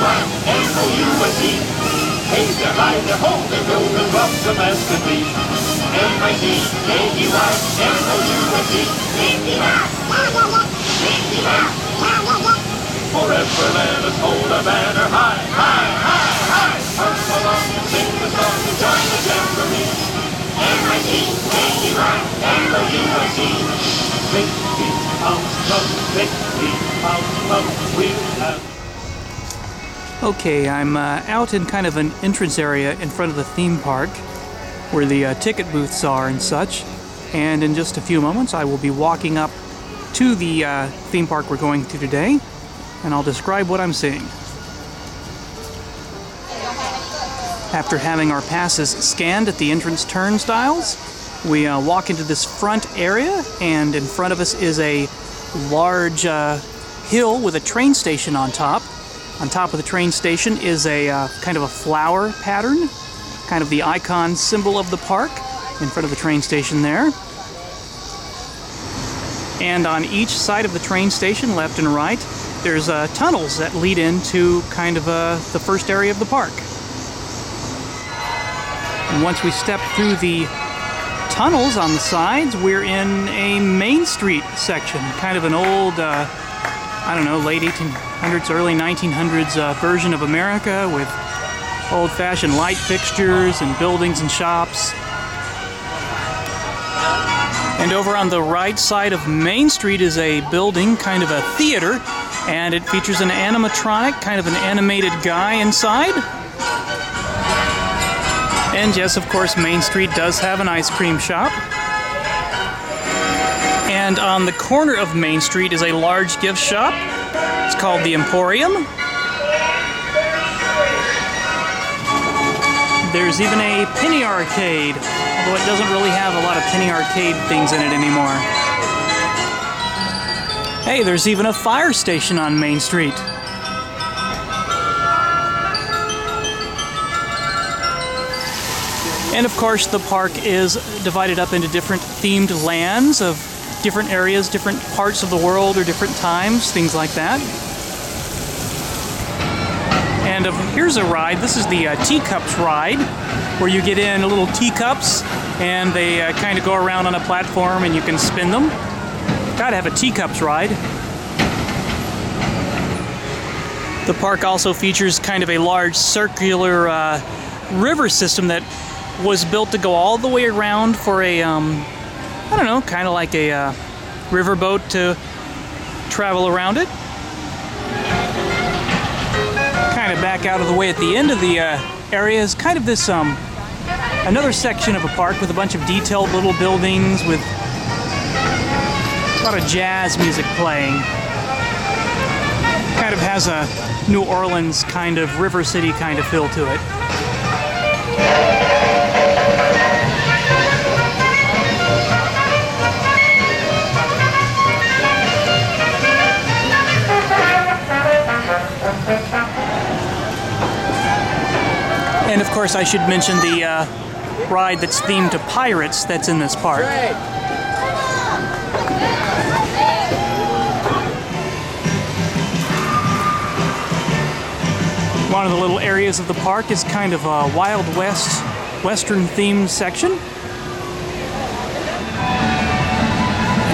M-I-C-K-E-Y, M-O-U-S-E. They're high, they're home, they're built and love the masterpiece. M-I-C-K-E-Y, M-O-U-S-E. Forever let us hold our banner high, high, high, high. Hurry along sing the song and join the jamboree. M-I-C-K-E-Y, M-O-U-S-E. Mickey Mouse Club, Mickey Mouse Club, we have Okay, I'm uh, out in kind of an entrance area in front of the theme park where the uh, ticket booths are and such. And in just a few moments, I will be walking up to the uh, theme park we're going to today, and I'll describe what I'm seeing. After having our passes scanned at the entrance turnstiles, we uh, walk into this front area, and in front of us is a large uh, hill with a train station on top. On top of the train station is a uh, kind of a flower pattern, kind of the icon symbol of the park in front of the train station there. And on each side of the train station, left and right, there's uh, tunnels that lead into kind of uh, the first area of the park. And once we step through the tunnels on the sides, we're in a Main Street section, kind of an old, uh, I don't know, late 1800s, early 1900s uh, version of America with old fashioned light fixtures and buildings and shops. And over on the right side of Main Street is a building, kind of a theater, and it features an animatronic, kind of an animated guy inside. And yes, of course, Main Street does have an ice cream shop. And on the corner of Main Street is a large gift shop. It's called the Emporium. There's even a penny arcade, although it doesn't really have a lot of penny arcade things in it anymore. Hey, there's even a fire station on Main Street. And of course, the park is divided up into different themed lands of different areas, different parts of the world, or different times, things like that. And uh, here's a ride. This is the uh, Teacups ride, where you get in little teacups and they uh, kind of go around on a platform and you can spin them. Gotta have a Teacups ride. The park also features kind of a large circular uh, river system that was built to go all the way around for a, um, I don't know, kind of like a uh, riverboat to travel around it. Kind of back out of the way at the end of the uh, area is kind of this, um, another section of a park with a bunch of detailed little buildings with a lot of jazz music playing. Kind of has a New Orleans kind of River City kind of feel to it. Course, I should mention the uh, ride that's themed to pirates that's in this park. One of the little areas of the park is kind of a Wild West, Western themed section.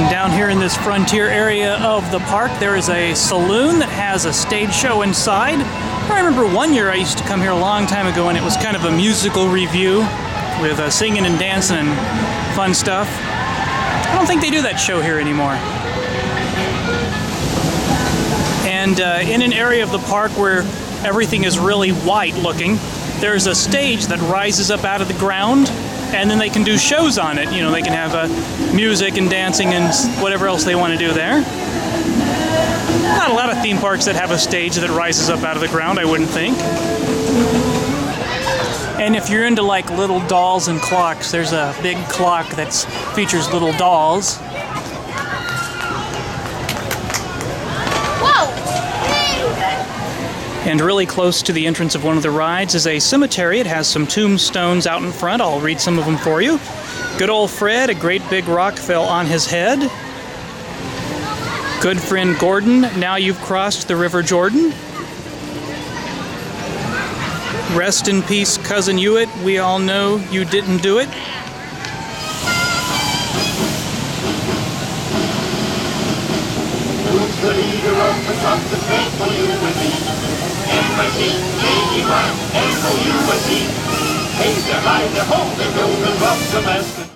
And down here in this frontier area of the park, there is a saloon that has a stage show inside. I remember one year I used to come here a long time ago and it was kind of a musical review with uh, singing and dancing and fun stuff. I don't think they do that show here anymore. And uh, in an area of the park where everything is really white looking, there's a stage that rises up out of the ground and then they can do shows on it. You know, they can have uh, music and dancing and whatever else they want to do there. Not a lot of theme parks that have a stage that rises up out of the ground, I wouldn't think. And if you're into like little dolls and clocks, there's a big clock that features little dolls. And really close to the entrance of one of the rides is a cemetery. It has some tombstones out in front. I'll read some of them for you. Good old Fred, a great big rock fell on his head. Good friend Gordon, now you've crossed the River Jordan. Rest in peace, cousin Hewitt. We all know you didn't do it. Who's the leader of the Southern State for you and me? M-I-C-K-E-Y, M-O-U-S-E. Hey, they're high, they're home, they're